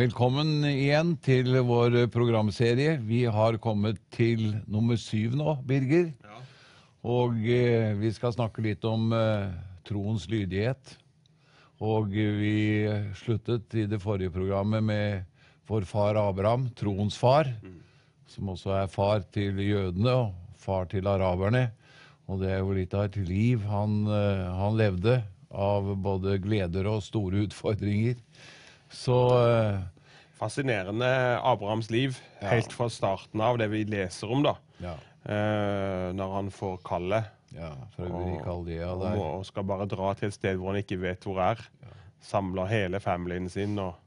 Velkommen igjen til vår programserie. Vi har kommet til nummer syv nå, Birger. Og eh, vi skal snakke litt om eh, troens lydighet. Og eh, vi sluttet i det forrige programmet med vår far Abraham, troens far, som også er far til jødene og far til araberne. Og det er jo litt av et liv han, eh, han levde, av både gleder og store utfordringer. Så eh, Fascinerende Abrahams liv, Ja. helt fra starten av det vi leser om, da. ja, Eh, når han får kallet ja, og, og, skal bare dra til et sted hvor han ikke vet hvor er. Samler hele familien sin og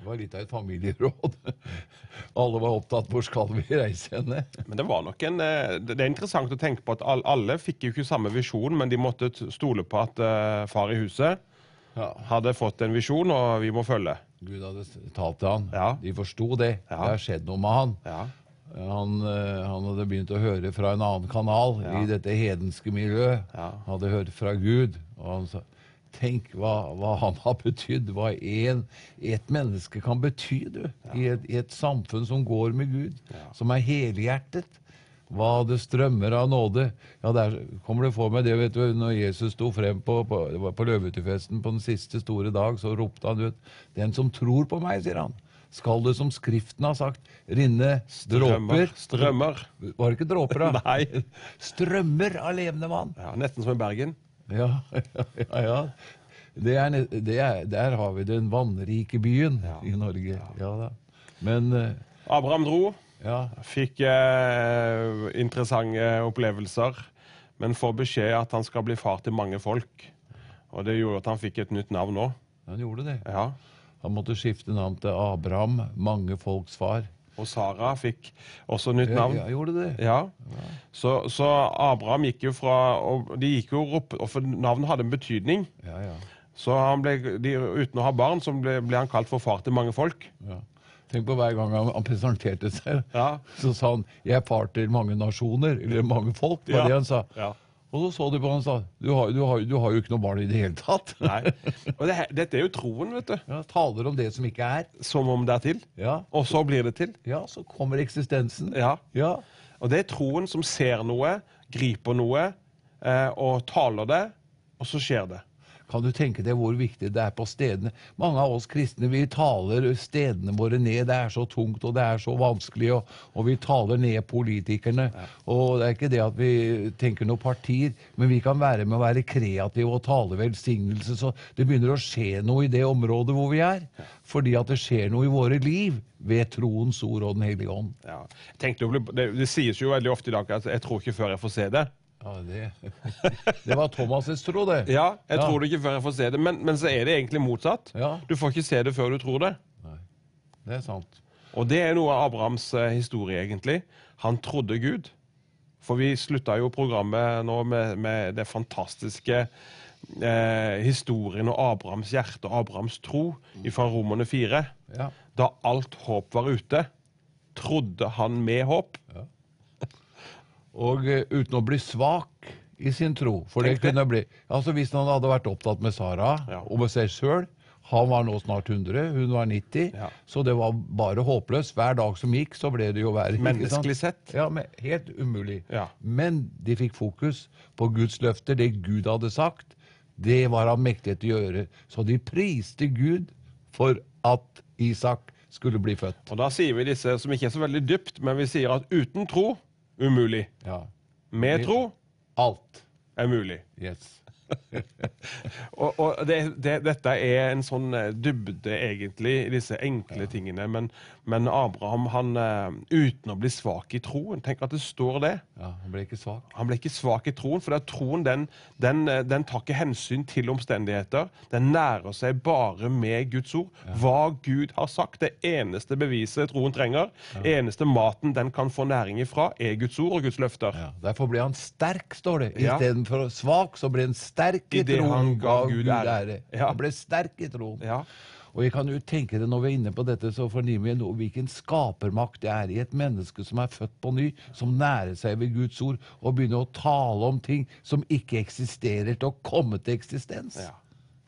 Det var litt av et familieråd. Alle var opptatt hvor skal vi reise henne? Men det var nok en eh, Det er interessant å tenke på at all, alle fikk jo ikke samme visjon, men de måtte stole på at far i huset Ja. hadde fått en visjon, og vi må følge. Gud hadde talt til han. Ja. De forsto det. Ja. Det har skjedd noe med han. Ja. Han, eh, han hadde begynt å høre fra en annen kanal i dette hedenske miljøet. Ja. Hadde hørt fra Gud. Og han sa Tenk hva, hva han har betydd. Hva en, et menneske kan bety, du. I, et, I et samfunn som går med Gud. Som er helhjertet. Hva det strømmer av nåde. Ja, Der kommer det for meg det, vet du, når Jesus sto frem på, på, på løvehyttefesten på den siste store dag, så ropte han ut Den som tror på meg, sier han, skal det som Skriften har sagt, rinne dråper Strømmer. Var det ikke dråper, da? Nei. Strømmer av levende vann. Ja, nesten som i Bergen. Ja, ja, ja. Det er, det er, der har vi den vannrike byen Ja. i Norge. Ja. Men uh, Abraham dro. Ja, Fikk eh, interessante opplevelser, men får beskjed at han skal bli far til mange folk. Og det gjorde at han fikk et nytt navn òg. han gjorde det. Ja. Han måtte skifte navn til Abraham, mange folks far. Og Sara fikk også nytt navn. ja, gjorde det. Ja. Så, så Abraham gikk jo fra og De gikk jo opp, og for navnet hadde en betydning. Ja, ja. Så han ble, de, uten å ha barn, så ble, ble han kalt for far til mange folk. ja. Tenk på hver gang han, han presenterte seg, Ja. så sa han 'jeg er far til mange nasjoner', eller 'mange folk'. Var Ja. det han sa. Ja. Og så så de på han og sa du har, du, har, 'du har jo ikke noe barn i det hele tatt'. Nei. Og det, dette er jo troen, vet du. Ja, taler om det som ikke er. Som om det er til. Ja, Og så blir det til. ja så kommer eksistensen. Ja. Ja. Og det er troen som ser noe, griper noe, eh, og taler det, og så skjer det. Kan du tenke deg hvor viktig det er på stedene? Mange av oss kristne vi taler stedene våre ned. Det er så tungt og det er så vanskelig, og, og vi taler ned politikerne. Og det er ikke det at vi tenker noen partier, men vi kan være med å være kreative og tale velsignelse. Så det begynner å skje noe i det området hvor vi er. Fordi at det skjer noe i våre liv ved troens ord og Den hellige ånd. Ja. Det, det sies jo veldig ofte i dag at jeg tror ikke før jeg får se det. Ja, det, det var Thomas' tro, det. Ja, jeg Ja. tror det ikke før jeg får se det, men, men så er det egentlig motsatt. Ja. Du får ikke se det før du tror det. Nei, det er sant. Og det er noe av Abrahams eh, historie, egentlig. Han trodde Gud. For vi slutta jo programmet nå med, med det fantastiske eh, historien og Abrahams hjerte og Abrahams tro fra Romerne 4. Ja. Da alt håp var ute, trodde han med håp. Og eh, uten å bli svak i sin tro. For det kunne bli Altså Hvis han hadde vært opptatt med Sara Ja. og med seg sjøl Han var nå snart 100, hun var 90, Ja. så det var bare håpløst. Hver dag som gikk, så ble det jo verre. Menneskelig sett. Ja, men Helt umulig. Ja. Men de fikk fokus på Guds løfter, det Gud hadde sagt. Det var han mektig til å gjøre. Så de priste Gud for at Isak skulle bli født. Og da sier vi disse som ikke er så veldig dypt, men vi sier at uten tro umulig. Ja. Med tro Alt. er mulig. Yes. Og, og det, det, dette er en sånn dybde, egentlig, i disse enkle tingene. Men, men Abraham, han eh, uten å bli svak i troen Tenk at det står det. Ja, Han ble ikke svak. Han ble ikke svak i troen, for troen den, den, eh, den tar ikke hensyn til omstendigheter. Den nærer seg bare med Guds ord. Hva Gud har sagt. Det eneste beviset troen trenger, eneste maten den kan få næring ifra, er Guds ord og Guds løfter. Ja, derfor ble han sterk, står det. Ja. Istedenfor svak, så ble han sterk i I troen. han ga Gud ære. Ja. Han ble sterk i troen. Ja. Og jeg kan jo tenke det når vi er inne på dette, så fornimmer vi nå hvilken skapermakt det er i et menneske som er født på ny, som nærer seg ved Guds ord, og begynner å tale om ting som ikke eksisterer, til å komme til eksistens. Ja.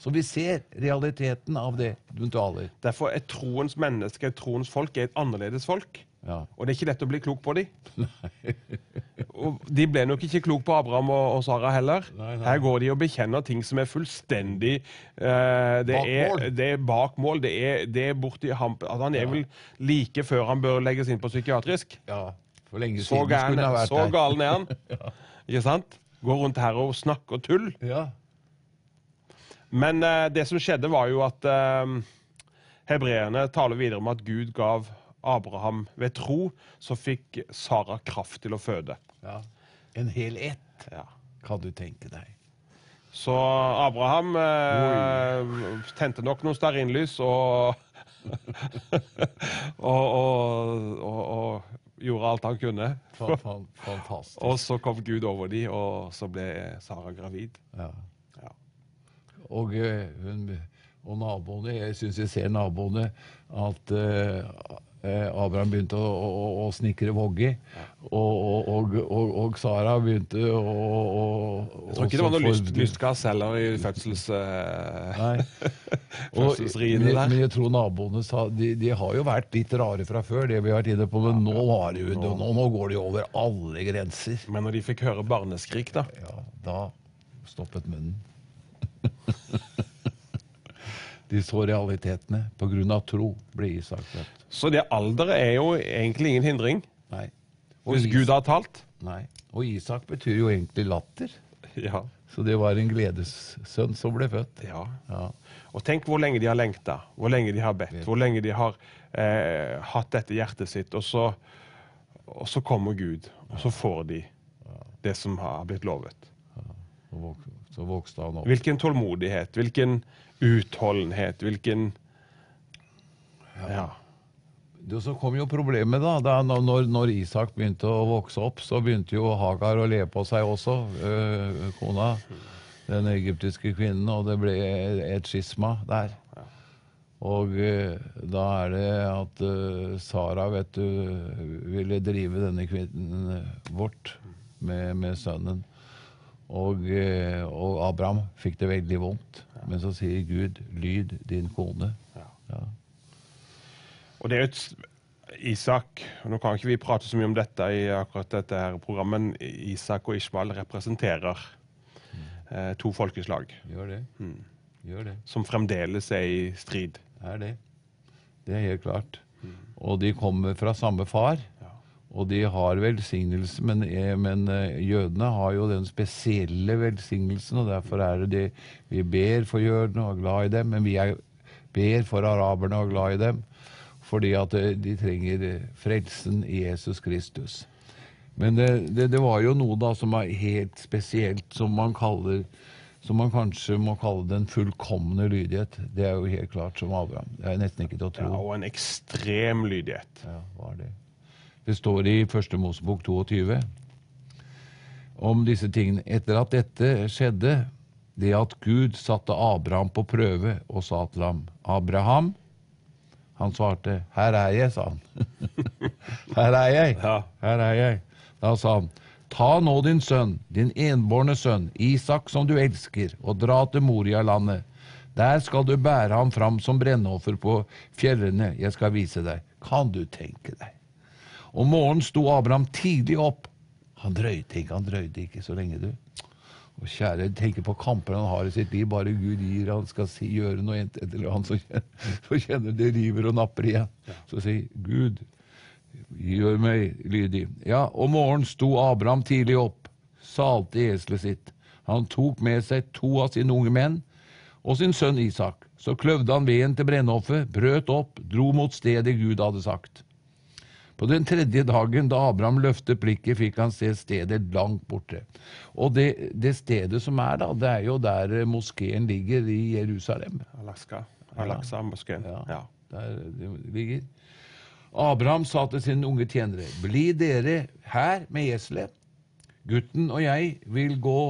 Så vi ser realiteten av det du taler. Derfor er troens menneske, troens folk, er et annerledes folk. Ja. Og det er ikke lett å bli klok på dem. og de ble nok ikke klok på Abraham og, og Sara heller. Nei, nei. Her går de og bekjenner ting som er fullstendig uh, det, er, det er bak mål. Det er, det er borti ham, at han er vel like før han bør legges inn på psykiatrisk. ja. For lenge Så gæren, skulle han ha vært så galen er han. Ikke sant? Går rundt her og snakker tull. Ja. Men uh, det som skjedde, var jo at uh, hebreerne taler videre om at Gud gav Abraham ved tro, så fikk Sara kraft til å føde. ja. En hel ett, Ja. kan du tenke deg. Så Abraham eh, tente nok noen stearinlys og og, og, og, gjorde alt han kunne. Fan, fan, fantastisk. Og så kom Gud over de, og så ble Sara gravid. Ja. Ja. Og, eh, hun, og naboene, jeg syns jeg ser naboene, at eh, Abraham begynte å, å, å snikre Voggi, og, og, og, og, Sara begynte å, å Jeg tror ikke det var noe lyst, lystgass heller i fødsels... eh. Fødselsriene der. men jeg tror naboene sa de, de har jo vært litt rare fra før, det vi har vært inne på, men nå, var de, jo- nå, nå går de over alle grenser. Men når de fikk høre barneskrik, da Ja, da stoppet munnen. De så realitetene. På grunn av tro ble Isak født. Så det alderet er jo egentlig ingen hindring. Nei. Og, Hvis Is Gud har talt. Nei. og Isak betyr jo egentlig latter. Ja. Så det var en gledessønn som ble født. ja. Ja. Og tenk hvor lenge de har lengta, hvor lenge de har bedt, hvor lenge de har eh, hatt dette hjertet sitt. Og så, og så kommer Gud, og så får de det som har blitt lovet. Så, vok så vokste han opp. Hvilken tålmodighet, hvilken utholdenhet, hvilken Ja. Det, så kom jo problemet, da. da når, når Isak begynte å vokse opp, så begynte jo Hagar å le på seg også, øh, kona. Den egyptiske kvinnen, og det ble et skisma der. Og øh, da er det at øh, Sara, vet du, ville drive denne kvinnen øh, bort med, med sønnen. Og, øh, og Abraham fikk det veldig vondt. Men så sier Gud, lyd din kone. Ja. Og det er et Isak Nå kan ikke vi prate så mye om dette i akkurat dette her programmet, men Isak og Ishmael representerer eh, to folkeslag Gjør det. Gjør det. som fremdeles er i strid. Det er det. Det er helt klart. Og de kommer fra samme far. Og de har velsignelse, men, eh, men eh, jødene har jo den spesielle velsignelsen, og derfor er det de, vi ber for jødene og er glad i dem, men vi er, ber for araberne og er glad i dem, fordi at eh, de trenger eh, frelsen i Jesus Kristus. Men det, det, det var jo noe da som er helt spesielt, som man kaller som man kanskje må kalle den fullkomne lydighet. Det er jo helt klart som Abraham. Det er nesten ikke til å tro. Ja, og en ekstrem lydighet. Ja, hva er det? Det står i Første Mosebok 22 om disse tingene. Etter at dette skjedde, det at Gud satte Abraham på prøve og sa til ham, Abraham, han svarte, her er jeg, sa han. her er jeg, Ja. her er jeg. Da sa han, ta nå din sønn, din enbårne sønn, Isak som du elsker, og dra til Moria-landet. Der skal du bære ham fram som brennoffer på fjellene jeg skal vise deg. Kan du tenke deg? Om morgenen sto Abraham tidlig opp. Han drøyte ikke, han drøyte ikke så lenge, du. Og kjære, tenker på kamper han har i sitt liv. Bare Gud gir, han skal si, gjøre noe et eller annet, så kjenner, så kjenner det river og napper igjen. Så sier Gud, gjør meg lydig. Ja, om morgenen sto Abraham tidlig opp, salte eselet sitt. Han tok med seg to av sine unge menn og sin sønn Isak. Så kløvde han veden til brennoffer, brøt opp, dro mot stedet Gud hadde sagt. På den tredje dagen da Abraham løftet blikket, fikk han se stedet langt borte. Og det, det stedet som er da, det er jo der eh, moskeen ligger i Jerusalem. Alaska. Alaska-moskeen. Ja, Ja. der det ligger. Abraham sa til sine unge tjenere, bli dere her med eselet. Gutten og jeg vil gå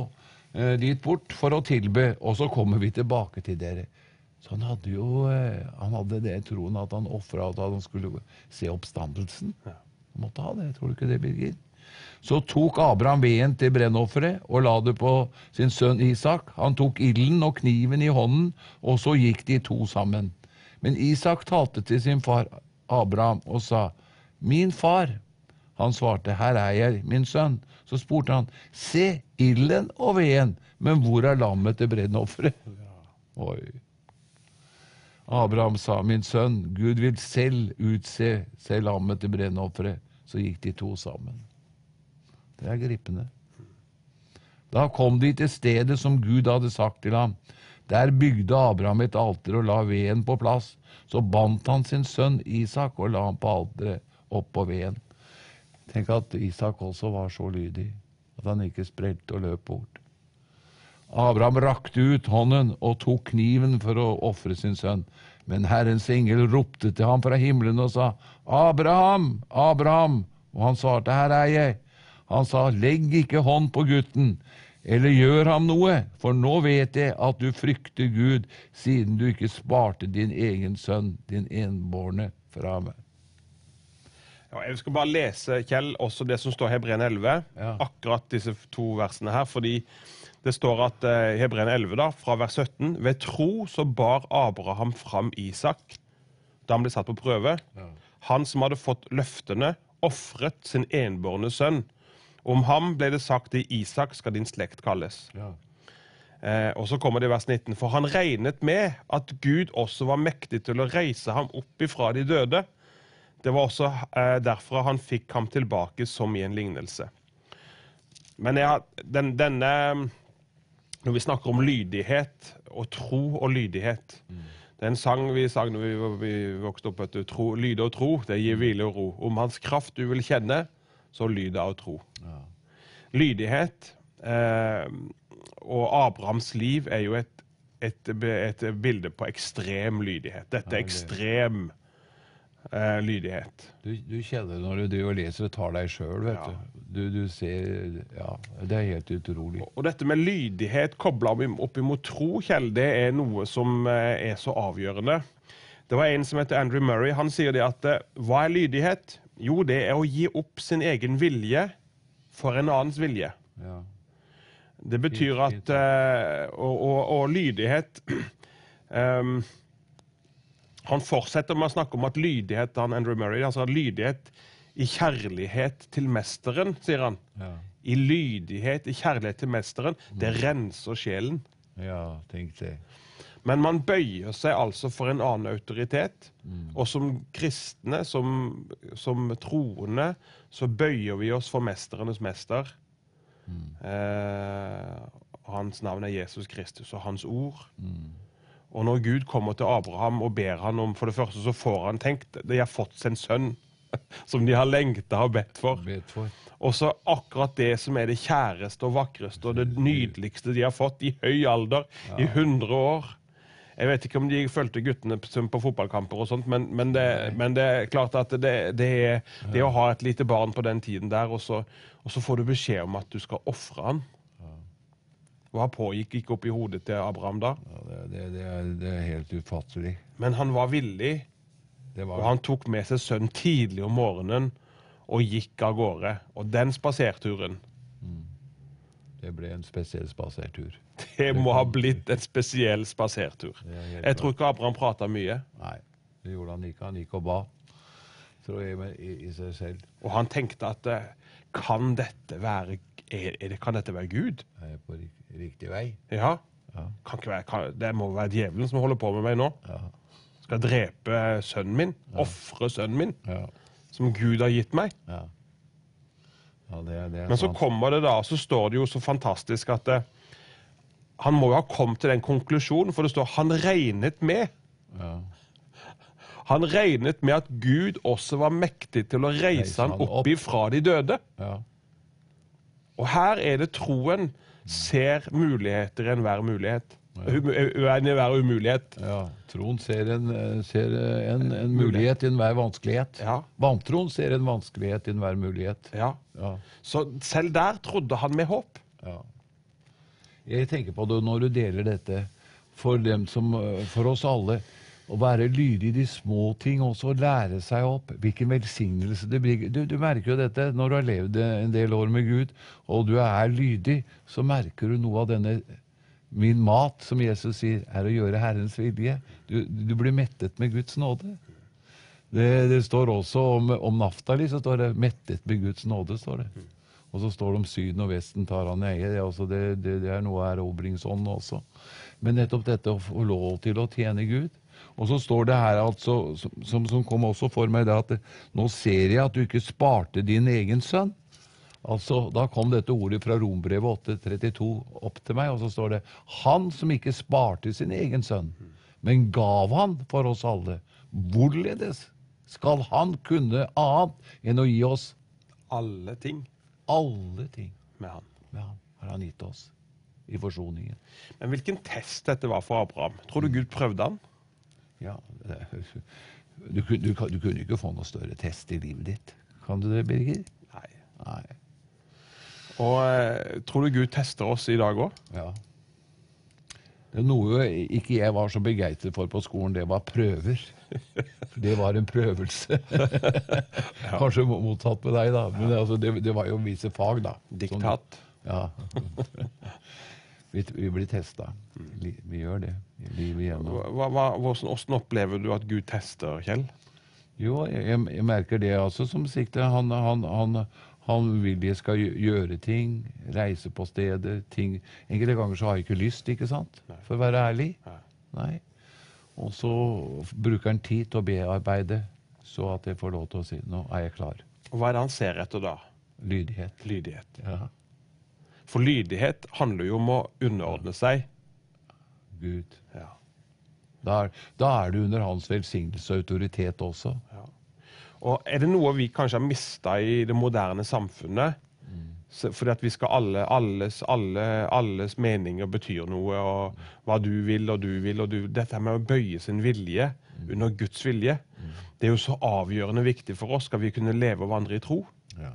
eh, dit bort for å tilbe, og så kommer vi tilbake til dere. Så han hadde jo eh, han hadde det troen at han ofra at han skulle se oppstandelsen. Han måtte ha det, tror du ikke det, Birger? Så tok Abraham veden til brennofferet og la det på sin sønn Isak. Han tok ilden og kniven i hånden, og så gikk de to sammen. Men Isak talte til sin far Abraham og sa, Min far. Han svarte, Her er jeg, min sønn. Så spurte han, Se ilden og veden, men hvor er lammet til brennofferet? Oi. Abraham sa, Min sønn, Gud vil selv utse seg lammet til brennofferet. Så gikk de to sammen. Det er gripende. Da kom de til stedet som Gud hadde sagt til ham. Der bygde Abraham et alter og la veden på plass. Så bandt han sin sønn Isak og la ham på alteret oppå veden. Tenk at Isak også var så lydig at han ikke sprelte og løp bort. Abraham rakte ut hånden og tok kniven for å ofre sin sønn. Men Herrens engel ropte til ham fra himmelen og sa, Abraham, Abraham! Og han svarte, Her er jeg. Han sa, Legg ikke hånd på gutten, eller gjør ham noe, for nå vet jeg at du frykter Gud, siden du ikke sparte din egen sønn, din enbårne, fra meg. Ja, jeg skal bare lese, Kjell, også det som står i Hebrean 11. Ja. Akkurat disse to versene her. fordi det står at eh, Hebrean 11, da, fra vers 17 Ved tro så bar Abraham fram Isak da han ble satt på prøve. Han som hadde fått løftene, ofret sin enbårne sønn. Om ham ble det sagt i Isak skal din slekt kalles. Ja. Eh, og så kommer det i vers 19. For han regnet med at Gud også var mektig til å reise ham opp ifra de døde. Det var også eh, derfor han fikk ham tilbake som i en lignelse. Men jeg, den, denne Når vi snakker om lydighet og tro og lydighet Det er en sang vi sang når vi, vi vokste opp. Vet du, tro, lyde og tro, det gir hvile og ro. Om hans kraft du vil kjenne, så lyde av tro. Lydighet eh, og Abrahams liv er jo et, et, et bilde på ekstrem lydighet. Dette er ekstrem eh, lydighet. Du, du kjenner det når du driver og leser og tar deg sjøl, vet Ja. du. du. Du ser Ja, det er helt utrolig. Og dette med lydighet kobla opp imot tro, Kjell, det er noe som eh, er så avgjørende. Det var en som heter Andrew Murray. Han sier det at eh, hva er lydighet? Jo, det er å gi opp sin egen vilje for en annens vilje. Ja. Det betyr at eh, og, og, og lydighet ehm, Han fortsetter med å snakke om at lydighet han Andrew Murray, altså lydighet i kjærlighet til mesteren, sier han. Ja. I lydighet, i kjærlighet til mesteren. Det renser sjelen. ja, tenk det. Men man bøyer seg altså for en annen autoritet. Og som kristne, som, som troende, så bøyer vi oss for mesternes mester. Eh, hans navn er Jesus Kristus, og hans ord. Og når Gud kommer til Abraham og ber han om For det første så får han tenkt De har fått sin sønn, som de har lengta og bedt for. Vet for. Og så akkurat det som er det kjæreste og vakreste og det nydeligste de har fått i høy alder, i 100 år. Jeg vet ikke om de fulgte guttene på fotballkamper og sånt, men, men, det, men det er klart at det, det er det å ha et lite barn på den tiden der, og så, og så får du beskjed om at du skal ofre han. Hva pågikk ikke opp i hodet til Abraham da? Ja, det, det, er, det er helt ufattelig. Men han var villig, Det og han tok med seg sønnen tidlig om morgenen og gikk av gårde. Og den spaserturen Det ble en spesiell spasertur. Det må ha blitt en spesiell spasertur. Er Jeg tror ikke Abraham prata mye. Nei, det gjorde han ikke. Han gikk og ba, tror jeg, i, i seg selv. Og han tenkte at eh, kan dette være, er, er det, kan dette være Gud? Er på rik, riktig vei? Ja. Ja. Kan ikke være, kan, det må være djevelen som holder på med meg nå. Ja. Skal drepe sønnen min. Ofre sønnen min, Ja. som Gud har gitt meg. ja. ja det, det Men så sant. kommer det da, så står det jo så fantastisk at det, han må jo ha kommet til den konklusjonen, for det står han regnet med. Ja. Han regnet med at Gud også var mektig til å reise Reise han opp opp. ifra de døde. Ja. Og her er det troen ser muligheter i enhver mulighet. Ja. enhver umulighet. ja. Troen ser, en, eh, ser eh, en, en mulighet i enhver vanskelighet. Ja. Vantroen ser en vanskelighet i enhver mulighet. Ja. Ja. Så selv der trodde han med håp. Ja. Jeg tenker på det når du deler dette for dem som, eh, for oss alle. Å være lydig i de små ting også, og lære seg opp. Hvilken velsignelse det blir. Du, du, merker jo dette når du har levd en del år med Gud, og du er lydig, så merker du noe av denne Min mat, som Jesus sier, er å gjøre Herrens vilje. Du, du blir mettet med Guds nåde. Det, det står også om, om Naftali, så står det 'mettet med Guds nåde'. står det. Og så står det om Syden og Vesten tar han eie. Det, altså det, det, det, er noe av erobringsånden også. Men nettopp dette å få lov til å tjene Gud. Og så står det her, altså, som, som kom også for meg, det at nå ser jeg at du ikke sparte din egen sønn. Altså, Da kom dette ordet fra Rombrevet 8,32 opp til meg, og så står det Han som ikke sparte sin egen sønn, men gav han for oss alle. Hvorledes skal han kunne annet enn å gi oss alle ting alle ting med han. med han har han gitt oss i forsoningen. Men hvilken test dette var for Abraham? Tror du Gud prøvde han? Ja, du, du, du, du kunne ikke få noe større test i livet ditt. Kan du det, Birger? Nei. Nei. Og eh, tror du Gud tester oss i dag òg? Ja. Det er noe ikke jeg var så begeistret for på skolen, det var prøver. Det var en prøvelse. Kanskje mottatt med deg, da. Men altså, det, det, var jo visse fag, da. Diktat. Sånn, ja. Vi, vi blir testa. Vi, vi, gjør det hvordan opplever du at Gud tester, Kjell? Jo, jeg, jeg merker det altså som sikte. Han, han, han han vil jeg skal gjøre ting, reise på steder, ting. Enkelte ganger så har jeg ikke lyst, ikke sant? For å være ærlig. Nei. Og så bruker han tid til å bearbeide, så at jeg får lov til å si nå er jeg klar. Og Hva er det han ser etter da? Lydighet. Lydighet. Ja. For lydighet handler jo om å underordne seg. Gud. Ja. Da er, da er du under hans velsignelse og autoritet også. Ja. Og Er det noe vi kanskje har mista i det moderne samfunnet? Mm. Fordi at vi skal alle, alles, alle, alles meninger betyr noe, og hva du vil og du vil. og du, Dette med å bøye sin vilje mm. under Guds vilje, mm. det er jo så avgjørende viktig for oss. Skal vi kunne leve og vandre i tro? Ja.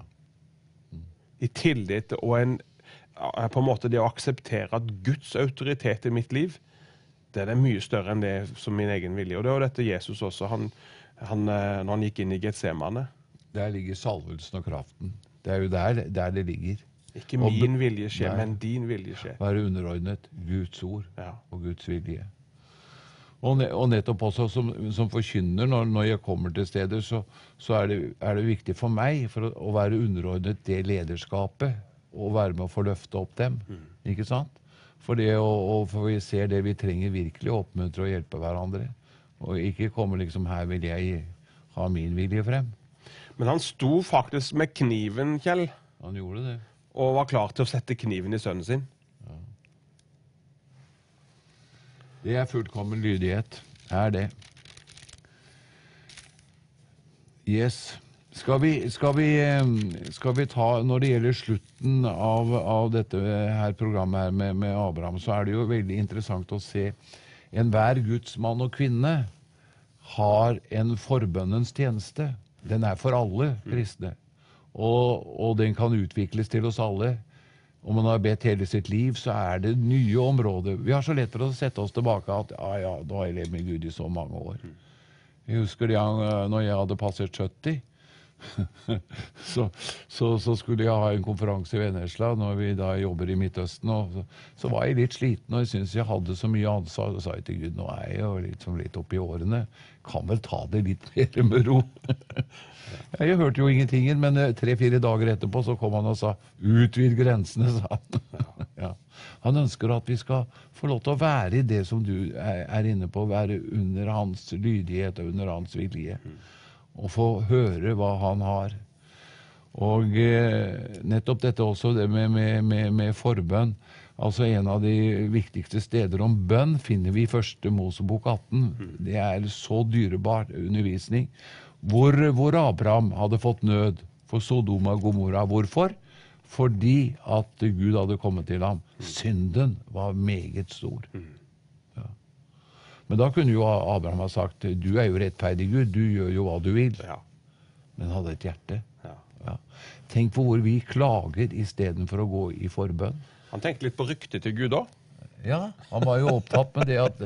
I tillit og en, på en måte det å akseptere at Guds autoritet i mitt liv, det er mye større enn det som min egen vilje. Og det var dette Jesus også. han han, eh, når han gikk inn i Getsemane. Der ligger salvelsen og kraften. Det er jo der, der det ligger. Ikke min vilje skjer, men din vilje skjer. Være underordnet Guds ord ja. og Guds vilje. Og, ne, og nettopp også som, som forkynner, når, når, jeg kommer til steder, så, så er, det, er, det, viktig for meg for å, å, være underordnet det lederskapet. Og være med å få løfte opp dem. Mm. Ikke sant? For det å, og for vi ser det vi trenger virkelig, å oppmuntre og hjelpe hverandre. Og ikke komme liksom 'her vil jeg ha min vilje frem'. Men han sto faktisk med kniven, Kjell. Han gjorde det. Og var klar til å sette kniven i sønnen sin. Ja. Det er fullkommen lydighet. Er det. Yes. Skal vi, skal, vi, skal vi, ta Når det gjelder slutten av, av dette her programmet her med, med Abraham, så er det jo veldig interessant å se Enhver gudsmann og kvinne har en forbønnens tjeneste. Den er for alle kristne. Og, og, den kan utvikles til oss alle. Om man har bedt hele sitt liv, så er det nye områder. Vi har så lett for å sette oss tilbake at ja, ja, da har jeg levd med Gud i så mange år. Jeg husker det når jeg hadde passert 70. så, så, så, skulle jeg ha en konferanse i Vennesla når vi da jobber i Midtøsten. og Så, så var jeg litt sliten og jeg syntes jeg hadde så mye ansvar. Og sa jeg til Gud nå er jeg jo litt, litt oppi årene, kan vel ta det litt mer med ro. jeg hørte jo ingenting, men eh, tre-fire dager etterpå så kom han og sa 'utvid grensene', sa han. ja. Han ønsker at vi skal få lov til å være i det som du er, inne på, være under hans lydighet og under hans vilje. Og få høre hva han har. Og eh, nettopp dette også, det med, med, med, med, forbønn. Altså En av de viktigste steder om bønn finner vi i første Mosebok 18. Det er så dyrebar undervisning. Hvor, hvor Abraham hadde fått nød for Sodoma og Gomorra. Hvorfor? Fordi at Gud hadde kommet til ham. Synden var meget stor. Men da kunne jo Abraham ha sagt du er jo rettferdig Gud, du gjør jo hva du vil. Ja. Men hadde et hjerte. Ja. Ja. Tenk på hvor vi klager istedenfor å gå i forbønn. Han tenkte litt på ryktet til Gud òg. Ja, han var jo opptatt med det at,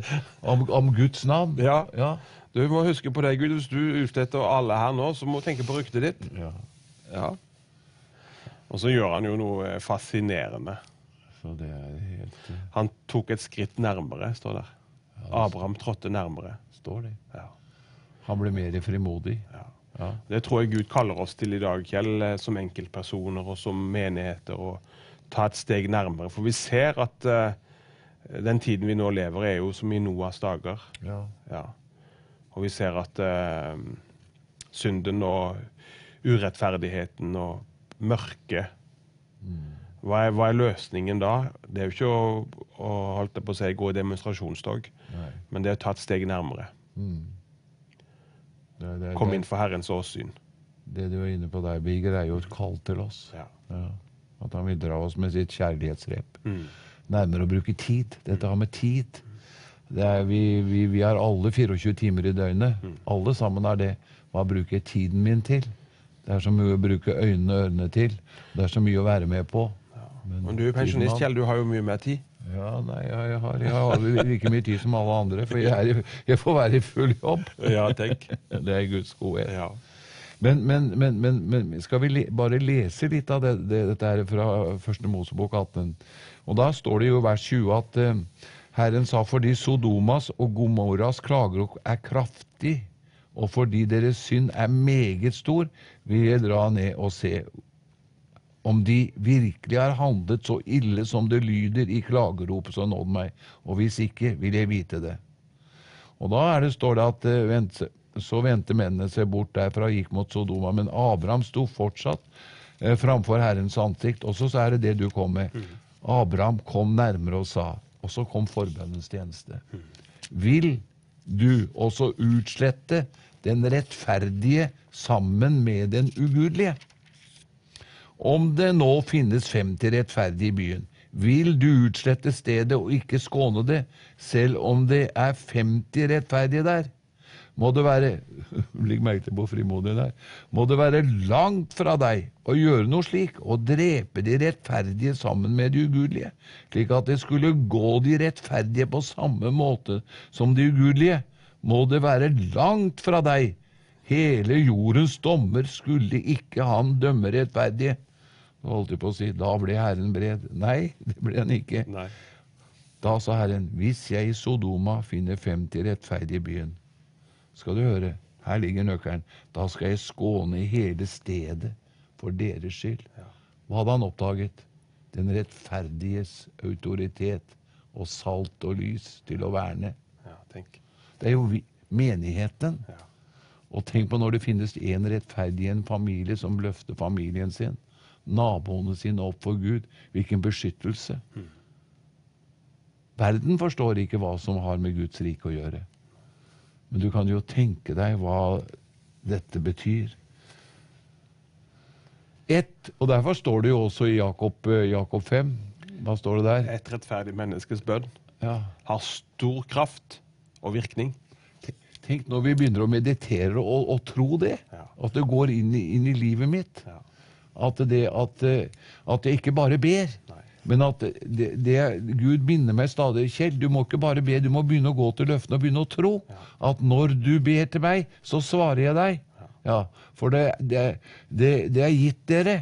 om, om Guds navn. Ja. Ja. Du må huske på det, Gud. Hvis du er ute etter alle her nå, så må du tenke på ryktet ditt. ja. Ja. Og så gjør han jo noe eh, fascinerende. Er helt eh, Han tok et skritt nærmere, står der. Abraham trådte nærmere. Står det. Ja. Han ble mer frimodig. Ja. Ja. Det tror jeg Gud kaller oss til i dag, Kjell, eh, som enkeltpersoner og som menigheter. å ta et steg nærmere. For vi ser at uh, den tiden vi nå lever, er jo som i Noas dager. Ja. Ja. Og vi ser at uh, synden og urettferdigheten og mørket hva, er, hva er løsningen da? Det er jo ikke å, å holdt på å si, gå i demonstrasjonstog, Nei. men det er å ta et steg nærmere. Det, det, Kom inn for Herrens åsyn. det du er inne på der, Birger, er jo et kall til oss. Ja. Ja. At han vil dra oss med sitt kjærlighetsrep. Mm. Nærmere å bruke tid. Dette har med tid. Det er, vi, vi, vi har alle 24 timer i døgnet. Alle sammen er det. Hva bruker jeg tiden min til? Det er så mye å bruke øynene og ørene til. Det er så mye å være med på. Men Men du er pensjonist, Kjell. Du har jo mye mer tid. Ja, nei, jeg, har, jeg har like mye tid som alle andre, for jeg, i- jeg får være i full jobb. Ja, tenk. Det er Guds godhet. Ja. Men, men, men, men, men skal vi le, bare lese litt av det, det, dette her fra første Mosebok 18? Og da står det jo i vers 20 at uh, Herren sa fordi Sodomas og Gomorras klager er kraftig, og fordi deres synd er meget stor, vil jeg dra ned og se om de virkelig har handlet så ille som det lyder i klageropet som nådde meg, og hvis ikke, vil jeg vite det. Og da er det, står det at eh, så vendte mennene seg bort derfra og gikk mot Sodoma, men Abraham sto fortsatt eh, framfor Herrens ansikt. Og så er det det du kom med. Abraham kom nærmere og sa, og så kom forbønnens tjeneste. Vil du også utslette den rettferdige sammen med den ugudelige? Om det nå finnes 50 rettferdige i byen, vil du utslette stedet og ikke skåne det, selv om det er 50 rettferdige der? Må det være Legg merke til hvor frimodig det er. Må det være langt fra deg å gjøre noe slik, og drepe de rettferdige sammen med de ugudelige, slik at det skulle gå de rettferdige på samme måte som de ugudelige? Må det være langt fra deg? Hele jordens dommer skulle ikke han dømme rettferdige. Nå holdt jeg på å si, da ble Herren bred. Nei, det ble han ikke. Nei. Da sa Herren, hvis jeg i Sodoma finner 50 rettferdige i byen, skal du høre, her ligger nøkkelen, da skal jeg skåne hele stedet for deres skyld. Hva hadde han oppdaget? Den rettferdiges autoritet og salt og lys til å verne. Ja. Det er jo vi, menigheten. Ja. Og tenk på når det finnes en rettferdig i en familie som løfter familien sin, naboene sine opp for Gud. Hvilken beskyttelse. Verden forstår ikke hva som har med Guds rike å gjøre. Men du kan jo tenke deg hva dette betyr. Ett, og derfor står det jo også i Jakob, eh, Jakob 5. Hva står det der? Et rettferdig menneskes bønn Ja. har stor kraft og virkning. Tenk når vi begynner å meditere og, og tro det. Ja. At det går inn i, inn i livet mitt. Ja. At, det, at, at jeg ikke bare ber, Nei. men at det, det, Gud minner meg stadig Kjell, du må ikke bare be, du må begynne å gå til løftene og begynne å tro. At når du ber til meg, så svarer jeg deg. Ja, For det, det, det, det er gitt dere.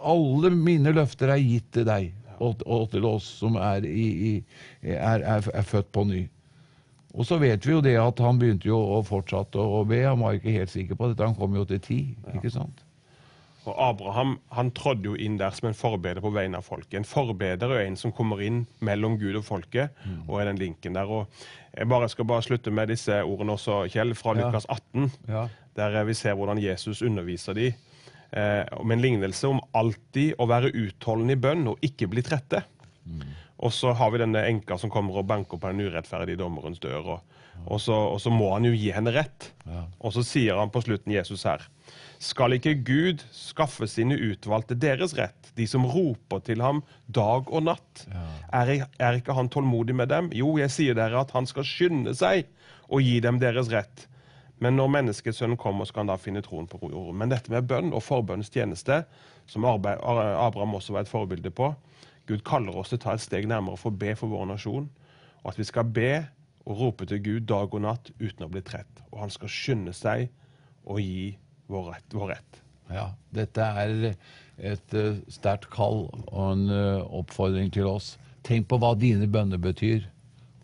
Alle mine løfter er gitt til deg og, og til oss som er, i, i, er, er, er født på ny. Og så vet vi jo det at han begynte jo å fortsatte å be. Han var ikke helt sikker på dette. Han kom jo til ti, ikke sant? Og Abraham han trådde jo inn der som en forbeder på vegne av folket. En forbeder er en som kommer inn mellom Gud og folket, og er den linken der. Og jeg bare skal bare slutte med disse ordene også, Kjell, fra Ja. Lukas 18, Ja. der vi ser hvordan Jesus underviser de, eh, med en lignelse om alltid å være utholdende i bønn og ikke bli trette. Og så har vi denne enka som kommer og banker på den urettferdige dommerens dør. Og, og, så, og så må han jo gi henne rett. Ja. Og så sier han på slutten Jesus her Skal ikke Gud skaffe sine utvalgte deres rett, de som roper til ham dag og natt? Er, er ikke han tålmodig med dem? Jo, jeg sier dere at han skal skynde seg og gi dem deres rett. Men når menneskesønnen kommer, skal han da finne troen på jorden. Men dette med bønn og forbønnens tjeneste, som arbeid, Abraham også var et forbilde på Gud kaller oss til å ta et steg nærmere for å be for vår nasjon. Og at vi skal be og rope til Gud dag og natt uten å bli trett. Og han skal skynde seg å gi vår rett. Vår rett. Ja, dette er et uh, sterkt kall og en uh, oppfordring til oss. Tenk på hva dine bønner betyr.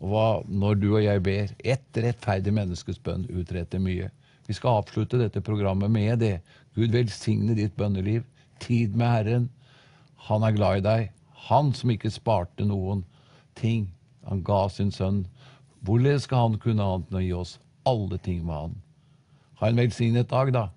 Og hva, når du og jeg ber, ett rettferdig menneskes bønn utretter mye. Vi skal avslutte dette programmet med det. Gud velsigne ditt bønneliv. Tid med Herren. Han er glad i deg. Han som ikke sparte noen ting. Han ga sin sønn. Hvorledes skal han kunne annet enn å gi oss alle ting med han? Ha en velsignet dag, da.